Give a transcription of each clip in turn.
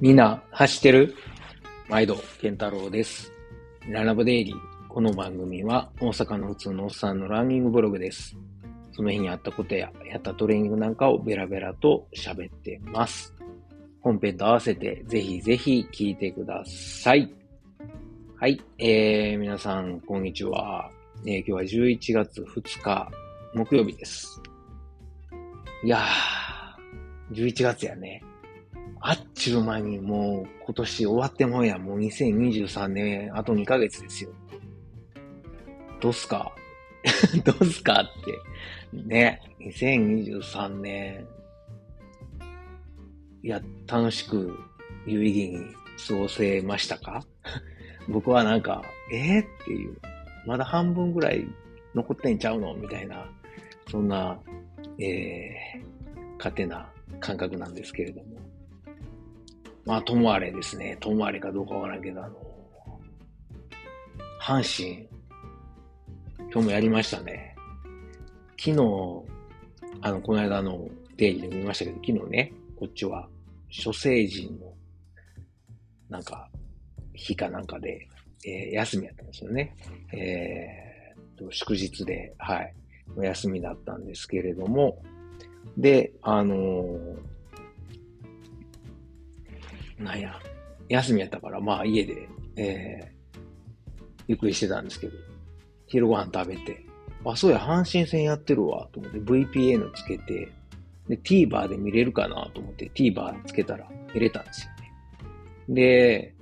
みんな走ってる？毎度、健太郎です。ララバデイリー。この番組は大阪の普通のおっさんのランニングブログです。その日にあったことややったトレーニングなんかをベラベラと喋ってます。本編と合わせてぜひぜひ聞いてください。はい。えー、皆さん、こんにちは。えー今日は11月2日、木曜日です。いやー、11月やね。あっちゅう間にもう今年終わってもんや。もう2023年、あと2ヶ月ですよ。どうすか？どうすかって。ね、2023年。いや、楽しく有意義に過ごせましたか？僕はなんか、えー、っていう、まだ半分ぐらい残ってんちゃうの？みたいな、そんな、えー、勝手な感覚なんですけれども。まあ、ともあれですね。ともあれかどうかわからんけど、あの、阪神、今日もやりましたね。昨日、あの、この間の定義で見ましたけど、昨日ね、こっちは、諸星人の、なんか、日かなんかで、えー休みやったんですよね。えーと、祝日で、はい、お休みだったんですけれども、で、あのーなんや、休みやったから、まあ家で、えーゆっくりしてたんですけど、昼ご飯食べて、あ、そうや、阪神戦やってるわ、と思って VPN つけて、で、TVer で見れるかなと思って TVer つけたら見れたんですよね。で、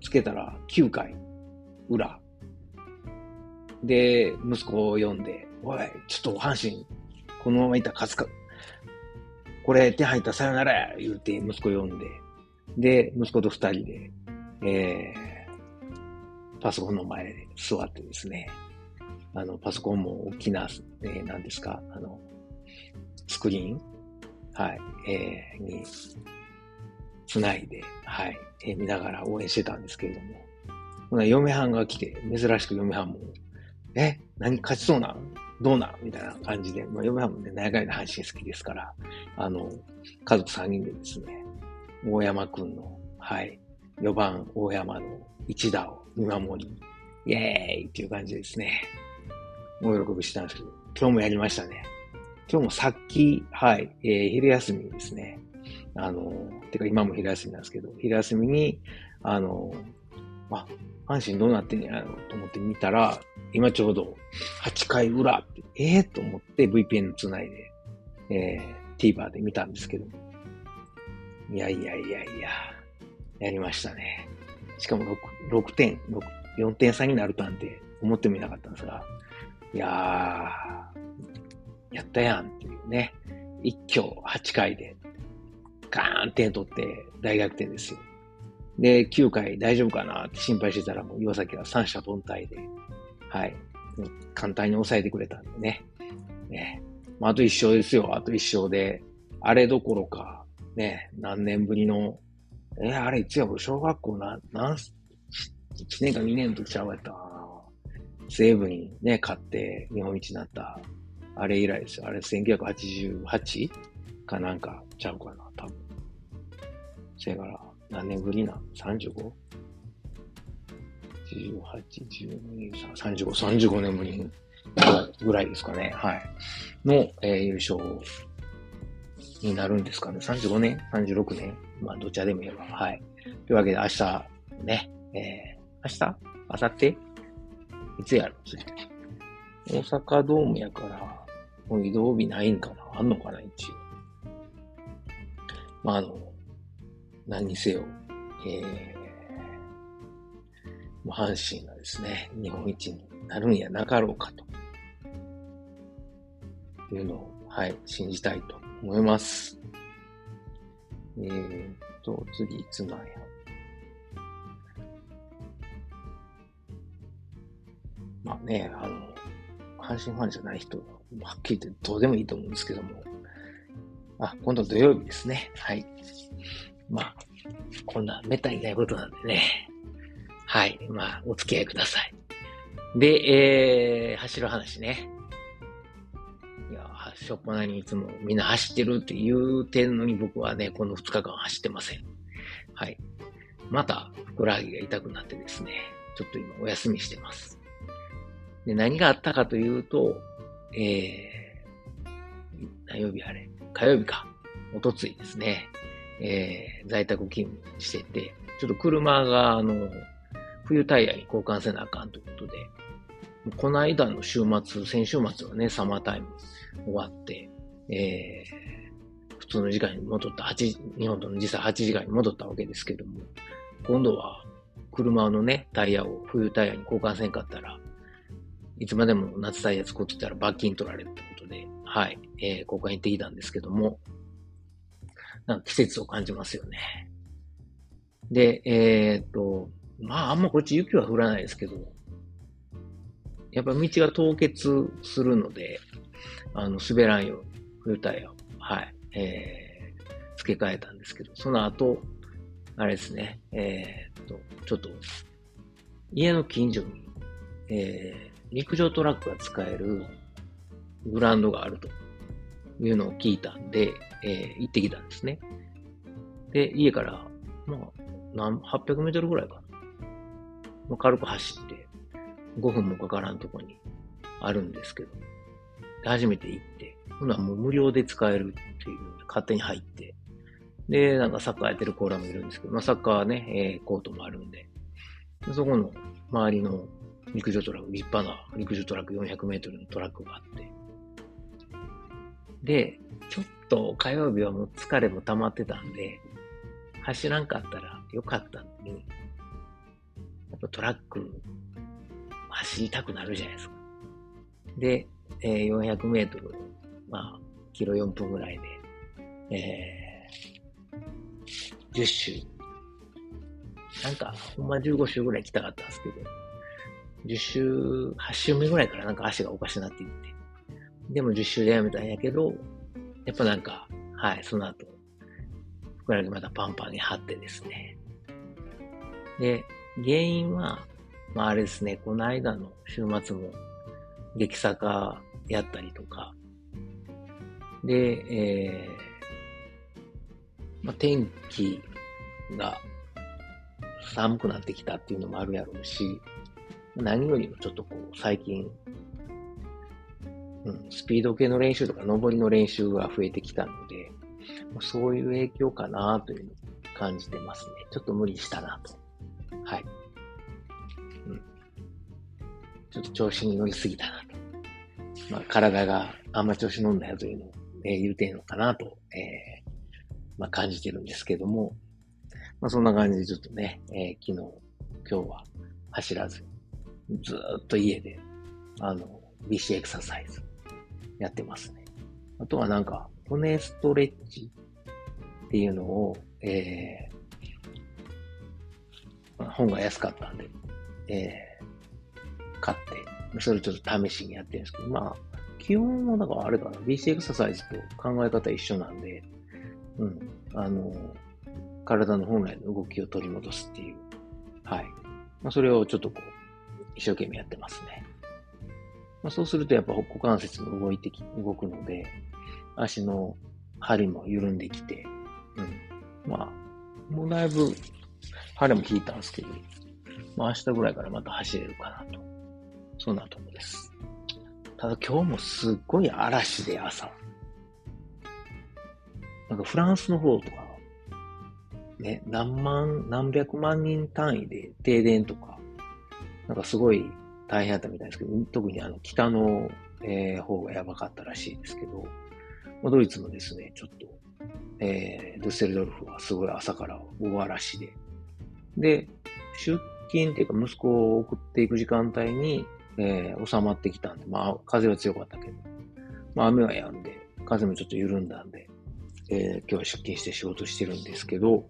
つけたら9回裏。で、息子を呼んで、おい、ちょっと阪神、このままいったら勝つか、これ手入ったらさよなら、言うて息子呼んで、で、息子と二人で、えー、パソコンの前で座ってですね、あの、パソコンも大きな、えー、何ですか、あの、スクリーンはい、えー、に、つないで、はい、えー見ながら応援してたんですけれども、ほな、嫁はんが来て、珍しく嫁はんも、え、何勝ちそうなん？どうなん？みたいな感じで、まあ、嫁はんもね、長いの阪神好きですから、あの、家族3人でですね、大山くんの、はい、4番大山の一打を見守り、イェーイっていう感じですね。大喜びしたんですけど、今日もやりましたね。今日もさっき、はい、えー昼休みですね、あの、てか今も昼休みなんですけど、昼休みに、あの、あ、阪神どうなってんやろうと思って見たら、今ちょうど8回裏って、ええー、と思って VPN つないで、えー、TVer で見たんですけど、いやいやいやいや、やりましたね。しかも 6, 6点、6 4点差になるなんて思ってもいなかったんですが、いやー、やったやんっていうね。一挙8回で、ガーン点取って大逆転ですよ。で、9回大丈夫かなって心配してたら、もう岩崎は三者凡退で、はい。簡単に抑えてくれたんでね。ね。まあ、あと一勝ですよ。あと一勝で、あれどころか、ね、何年ぶりの、えあれいつやろ、小学校な、何、1年か2年の時ちゃうやったな。西武にね、勝って日本一になった、あれ以来ですよ。あれ1988かなんかちゃうかな、多分。それから、何年ぶりな ?35?18、12、35、35年ぶりぐらいですかね。はい。の、えー優勝になるんですかね。35年 ?36 年まあ、どちらでも言えば。はい。というわけで、明日、ね、えー、明日？明後日？いつやる？次。大阪ドームやから、もう移動日ないんかな？あんのかな一応。まあ、あの、何にせよ、えー、もう阪神がですね、日本一になるんやなかろうかと。いうのを、はい、信じたいと思います。えーっと、次いつなんや。まあね、あの、阪神ファンじゃない人は、っきり言ってどうでもいいと思うんですけども。あ、今度土曜日ですね。はい。まあ、こんなめったにないことなんでね。はい。まあ、お付き合いください。で、えー、走る話ね。しょっぱなにいつもみんな走ってるって言うてんのに僕はね、この2日間走ってません。はいまたふくらはぎが痛くなってですね、ちょっと今お休みしてます。で、何があったかというと、えー、何曜日あれ？火曜日か。おとついですね。えー、在宅勤務してて、ちょっと車が、あの、冬タイヤに交換せなあかんということで、この間の週末、先週末はね、サマータイム終わって、えー、普通の時間に戻った、8、日本との時差8時間に戻ったわけですけども、今度は車のね、タイヤを冬タイヤに交換せんかったら、いつまでも夏タイヤ使ってたら罰金取られるってことで、はい、えー、交換行ってきたんですけども、なんか季節を感じますよね。で、えー、っと、まあ、あんまこっち雪は降らないですけど、やっぱ道が凍結するので、あの、滑らんように、冬タイヤを、はい、えー、付け替えたんですけど、その後、あれですね、えー、っと、ちょっと、家の近所に、えー、陸上トラックが使えるグラウンドがあるというのを聞いたんで、えー、行ってきたんですね。で、家から、まあ、何、800メートルぐらいかな。まあ、軽く走って、5分もかからんとこにあるんですけど、初めて行って、ほなもう無料で使えるっていうので勝手に入って、で、なんかサッカーやってるコーラもいるんですけど、まあサッカーね、えー、コートもあるんで、そこの周りの陸上トラック、立派な陸上トラック400メートルのトラックがあって、で、ちょっと火曜日はもう疲れも溜まってたんで、走らんかったらよかったのに、やっぱトラック走りたくなるじゃないですか。で、えー、400メートル、まあ、キロ4分ぐらいで、えー、10周。なんか、ほんま15周ぐらい行きたかったんですけど、10周、8周目ぐらいからなんか足がおかしなっていって、でも10周でやめたんやけど、やっぱなんか、はい、その後、ふくらはぎまたパンパンに張ってですね。で、原因は、まああれですね、この間の週末も激坂やったりとか、で、えー、まあ、天気が寒くなってきたっていうのもあるやろうし、何よりもちょっとこう、最近、うん、スピード系の練習とか上りの練習が増えてきたので、そういう影響かなというのを感じてますね。ちょっと無理したなと。はい。うん。ちょっと調子に乗りすぎたな。まあ、体があんま調子乗んだよというのを、えー、言うてんのかなと、えー、まあ、感じてるんですけども、まあ、そんな感じでちょっとね、えー、昨日、今日は走らず、ずっと家で、あの、BC エクササイズやってますね。あとはなんか、骨ストレッチっていうのを、えー、本が安かったんで、えー、買って、それちょっと試しにやってるんですけど、まあ、基本はだからあれかな、BC エクササイズと考え方一緒なんで、うん、あの、体の本来の動きを取り戻すっていう、はい。まあ、それをちょっとこう、一生懸命やってますね。まあ、そうするとやっぱ股関節も動いてき、動くので、足の針も緩んできて、うん。まあ、もうだいぶ、針も引いたんですけど、まあ明日ぐらいからまた走れるかなと。そんなとこです。ただ今日もすっごい嵐で朝。なんかフランスの方とか、ね、何万、何百万人単位で停電とか、なんかすごい大変だったみたいですけど、特にあの北の、え、方がやばかったらしいですけど、ドイツもですね、ちょっと、えー、ドゥッセルドルフはすごい朝から大嵐で、で、出勤っていうか息子を送っていく時間帯に、えー、収まってきたんで、まあ風は強かったけど、まあ雨は止んで、風もちょっと緩んだんで、えー、今日は出勤して仕事してるんですけど、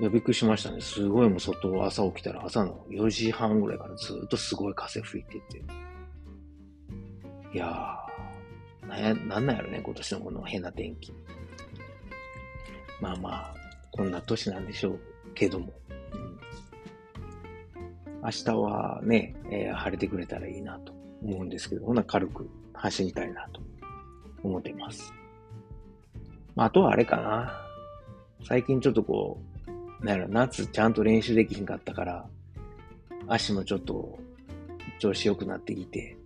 いや、びっくりしましたね。すごいもう外、朝起きたら朝の4時半ぐらいからずっとすごい風吹いてて。いやー、なんや、なんなんやろね、今年のこの変な天気。まあまあ、こんな年なんでしょうけども。明日はね、えー、晴れてくれたらいいなと思うんですけど、ほな軽く走りたいなと思っています。まあ、あとはあれかな。最近ちょっとこう、なんやろ、夏ちゃんと練習できひんかったから、足もちょっと調子良くなってきて、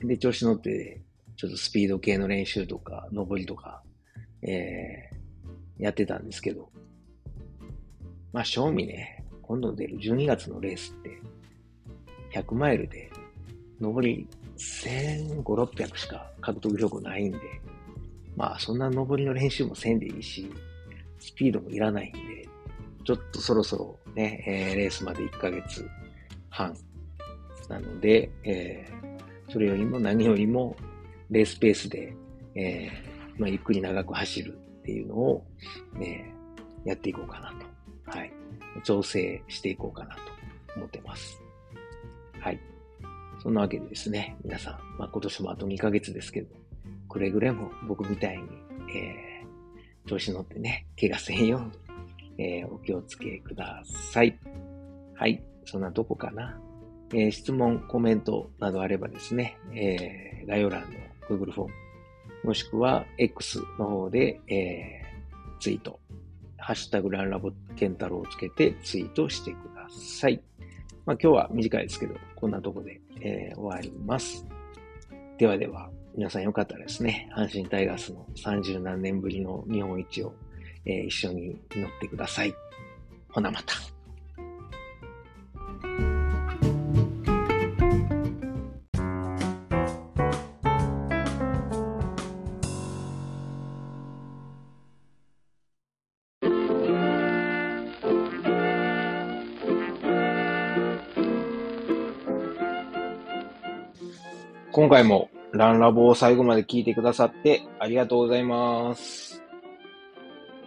で、調子乗って、ちょっとスピード系の練習とか、登りとか、えー、やってたんですけど、まあ、正味ね、今度出る12月のレースって、100マイルで、上り1500、600しか獲得標高ないんで、まあそんな上りの練習もせんでいいし、スピードもいらないんで、ちょっとそろそろね、えー、レースまで1ヶ月半なので、えー、それよりも何よりもレースペースで、えー、まあ、ゆっくり長く走るっていうのを、え、やっていこうかなと。はい。調整していこうかなと思ってます。はい。そんなわけでですね、皆さん、まあ、今年もあと2ヶ月ですけど、くれぐれも僕みたいに、えー、調子乗ってね、怪我せんように、えー、お気をつけください。はい。そんなとこかな。えー、質問、コメントなどあればですね、えー、概要欄の Google フォーム、もしくは X の方で、えー、ツイート、ハッシュタグランラボケンタロウをつけてツイートしてください。まあ今日は短いですけど、こんなとこで、えー、終わります。ではでは、皆さんよかったらですね、阪神タイガースの30何年ぶりの日本一を、えー、一緒に祈ってください。ほなまた。今回もランラボを最後まで聞いてくださってありがとうございます。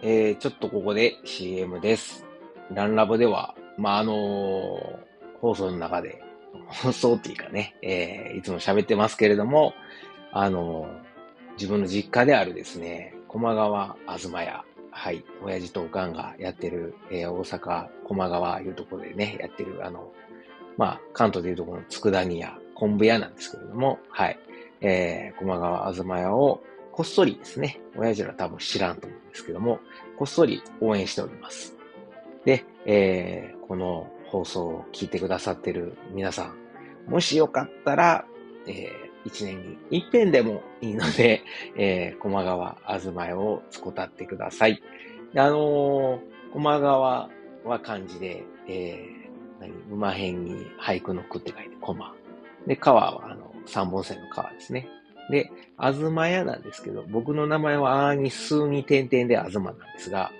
えー、ちょっとここで CM です。ランラボでは、まあ、あのー、放送の中で、放送っていうかね、えー、いつも喋ってますけれども、あのー、自分の実家であるですね、駒川あずま屋、はい、親父とおかんがやってる、えー、大阪駒川いうところでね、やってる、あの、まあ、関東でいうところの佃煮屋、昆布屋なんですけれども、はい。えー、駒川あずま屋をこっそりですね、親父ら多分知らんと思うんですけども、こっそり応援しております。で、えー、この放送を聞いてくださってる皆さん、もしよかったら、えー、一年に一遍でもいいので、えー、駒川あずま屋をつこたってください。あのー、駒川は漢字で、えー、何馬辺に俳句の句って書いて、駒。で、川は、あの、三本線の川ですね。で、あずまやなんですけど、僕の名前はあーに数に点々であずまなんですが、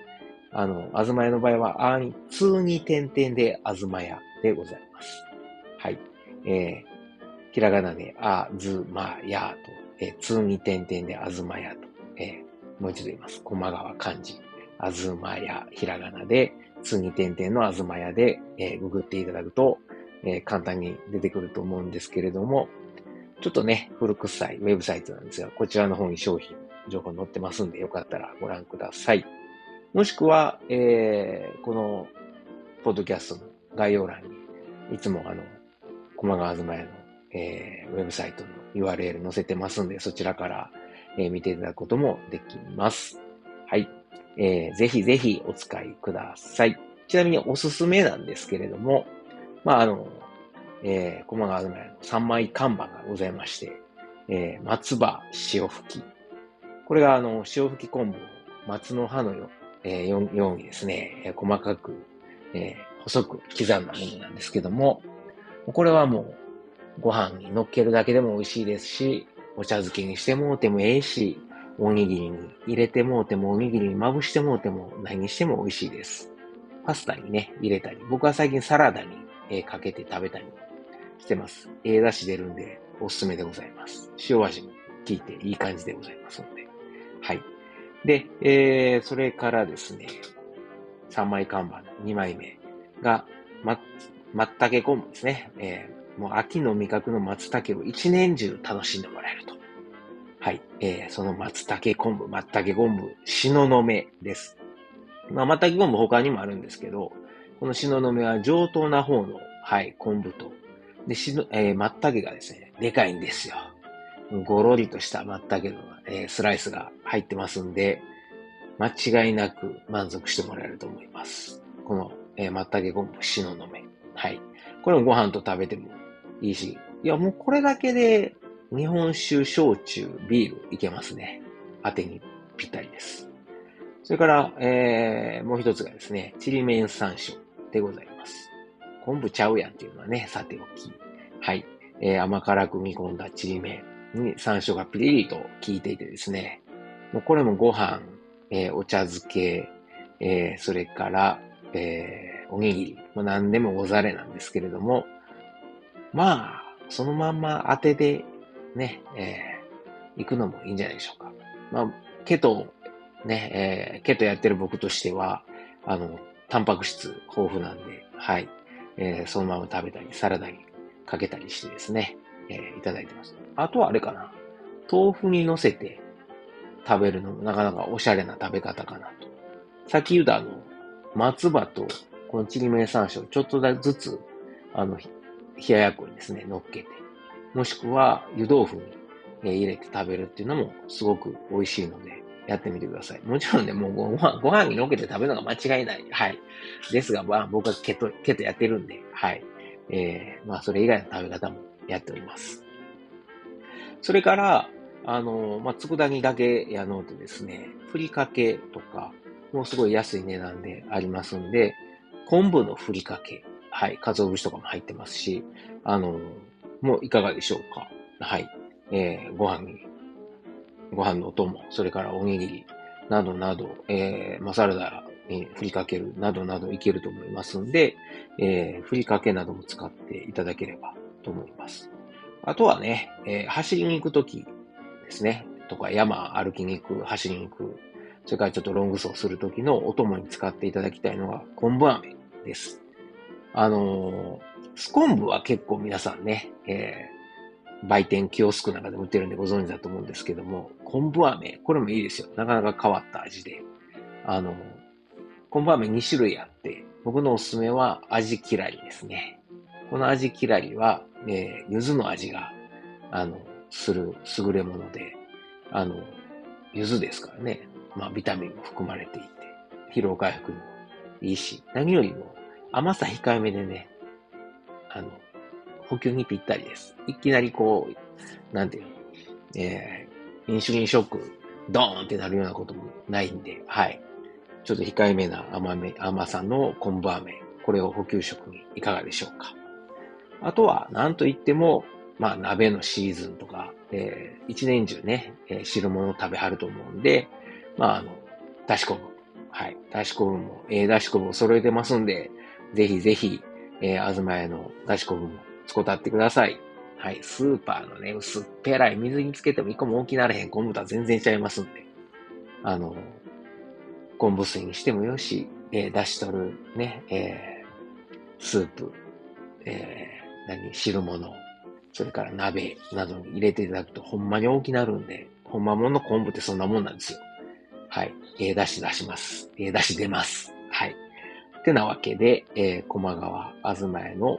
あの、あずまやの場合はあーに通に点々であずまやでございます。はい。えー、ひらがなであずまやと、えー、通に点々であずまやと、えー、もう一度言います。駒川漢字。あずまや、ひらがなで、通に点々のあずまやで、えー、ググっていただくと、えー、簡単に出てくると思うんですけれども、ちょっとね、古臭いウェブサイトなんですが、こちらの方に商品、情報載ってますんで、よかったらご覧ください。もしくは、えー、この、ポッドキャストの概要欄に、いつもあの、駒川東屋の、えー、ウェブサイトの URL 載せてますんで、そちらから、えー、見ていただくこともできます。はい。えー、ぜひぜひお使いください。ちなみにおすすめなんですけれども、まあ、あの、えー、駒川東屋の三枚看板がございまして、えー、松葉塩吹き。これが、あの、塩吹き昆布を松の葉のよ,、えー、ようにですね、えー、細かく、えー、細く刻んだものなんですけども、これはもう、ご飯に乗っけるだけでも美味しいですし、お茶漬けにしてもうてもええし、おにぎりに入れてもうても、おにぎりにまぶしてもうても、何にしても美味しいです。パスタにね、入れたり、僕は最近サラダに、えー、かけて食べたりしてます。ええ出し出るんで、おすすめでございます。塩味も効いていい感じでございますので。はい。で、えー、それからですね、3枚看板、2枚目が、ま、松茸昆布ですね。えー、もう秋の味覚の松茸を一年中楽しんでもらえると。はい。えー、その松茸昆布、松茸昆布、しののめです。まあ、松茸昆布他にもあるんですけど、このしののめは上等な方の、はい、昆布とで、しの、えー、松茸がですね、でかいんですよ。ごろりとした松茸の、えー、スライスが入ってますんで、間違いなく満足してもらえると思います。この、えー、まったけ昆布、しののめ。はい。これもご飯と食べてもいいし、いや、もうこれだけで日本酒、焼酎、ビールいけますね。当てにぴったりです。それから、えー、もう一つがですね、ちりめん山椒でございます。昆布ちゃうやんっていうのはね、さておき。はい。えー、甘辛く煮込んだちりめんに山椒がピリリと効いていてですね、もうこれもご飯、えー、お茶漬け、えー、それから、えー、おにぎり、もう何でもござれなんですけれども、まあ、そのまんま当てでね、えー、行くのもいいんじゃないでしょうか。まあ、ケト、ね、えー、ケトやってる僕としては、あの、タンパク質豊富なんで、はい、えー、そのまま食べたり、サラダにかけたりしてですね、えー、いただいてます。あとはあれかな。豆腐に乗せて食べるのもなかなかおしゃれな食べ方かなと。さっき言ったあの、松葉とこのちりめん山椒ちょっとずつ、あの、冷ややっこにですね、乗っけて、もしくは湯豆腐に入れて食べるっていうのもすごく美味しいので、やってみてください。もちろんね、もうご飯、ご飯に乗っけて食べるのが間違いない。はい。ですが、まあ、僕はケト、ケトやってるんで、はい。えー、まあ、それ以外の食べ方もやっております。それから、あの、まあ、佃煮だけやのうとですね、ふりかけとか、もうすごい安い値段でありますんで、昆布のふりかけ、はい、鰹節とかも入ってますし、あの、もういかがでしょうか。はい。えー、ご飯に、ご飯のお供、それからおにぎり、などなど、えー、マサラダに振りかけるなどなどいけると思いますんで、えー、ふりかけなども使っていただければと思います。あとはね、えー、走りに行くときですね、とか山歩きに行く、走りに行く、それからちょっとロング走するときのお供に使っていただきたいのが昆布飴です。あのー、スコンブは結構皆さんね、えー、売店、キオスクなんかで売ってるんでご存知だと思うんですけども、昆布飴、これもいいですよ。なかなか変わった味で。あの、昆布飴2種類あって、僕のおすすめは味きらりですね。この味きらりは、えー、柚子の味が、あの、する優れもので、あの、柚子ですからね。まあ、ビタミンも含まれていて、疲労回復にもいいし、何よりも甘さ控えめでね、あの、補給にぴったりです。いきなりこう、なんていうの、えー、インシュリンショック、ドーンってなるようなこともないんで、はい。ちょっと控えめな甘め、甘さの昆布飴、これを補給食にいかがでしょうか。あとは、なんといっても、まあ、鍋のシーズンとか、えー、一年中ね、えー、汁物を食べはると思うんで、まあ、あの、だし昆布。はい。だし昆布も、えー、だし昆布を揃えてますんで、ぜひぜひ、えー、東屋のだし昆布も使ってください。はい。スーパーのね、薄っぺらい水につけても一個も大きなれへん昆布とは全然ちゃいますんで。あの、昆布水にしてもよし、えー、出し取るね、えー、スープ、えー、何、汁物、それから鍋などに入れていただくとほんまに大きなるんで、ほんまもの昆布ってそんなもんなんですよ。はい。えー、出し出します。えー、出し出ます。はい。ってなわけで、えー、駒川あずまへの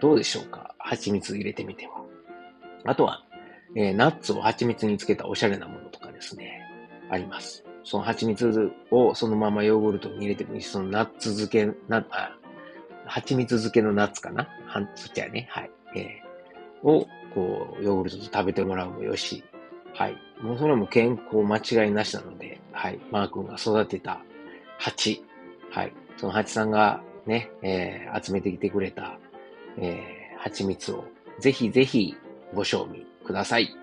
どうでしょうか？蜂蜜入れてみては。あとは、えー、ナッツを蜂蜜につけたおしゃれなものとかですね、あります。その蜂蜜をそのままヨーグルトに入れてもいいし、そのナッツ漬け、な、あ、蜂蜜漬けのナッツかな？はん、そっちはね、はい。えー、を、こう、ヨーグルトと食べてもらうもよし、はい。もうそれも健康間違いなしなので、はい。マー君が育てた蜂、はい。その蜂さんがね、えー、集めてきてくれた、えー、蜂蜜をぜひぜひご賞味ください。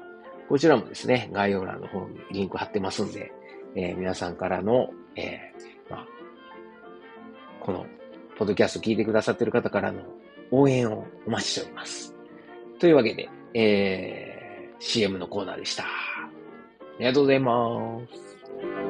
こちらもですね、概要欄の方にリンク貼ってますんで、えー、皆さんからの、えー、まあ、この、ポッドキャスト聞いてくださってる方からの応援をお待ちしております。というわけで、えー、CM のコーナーでした。ありがとうございます。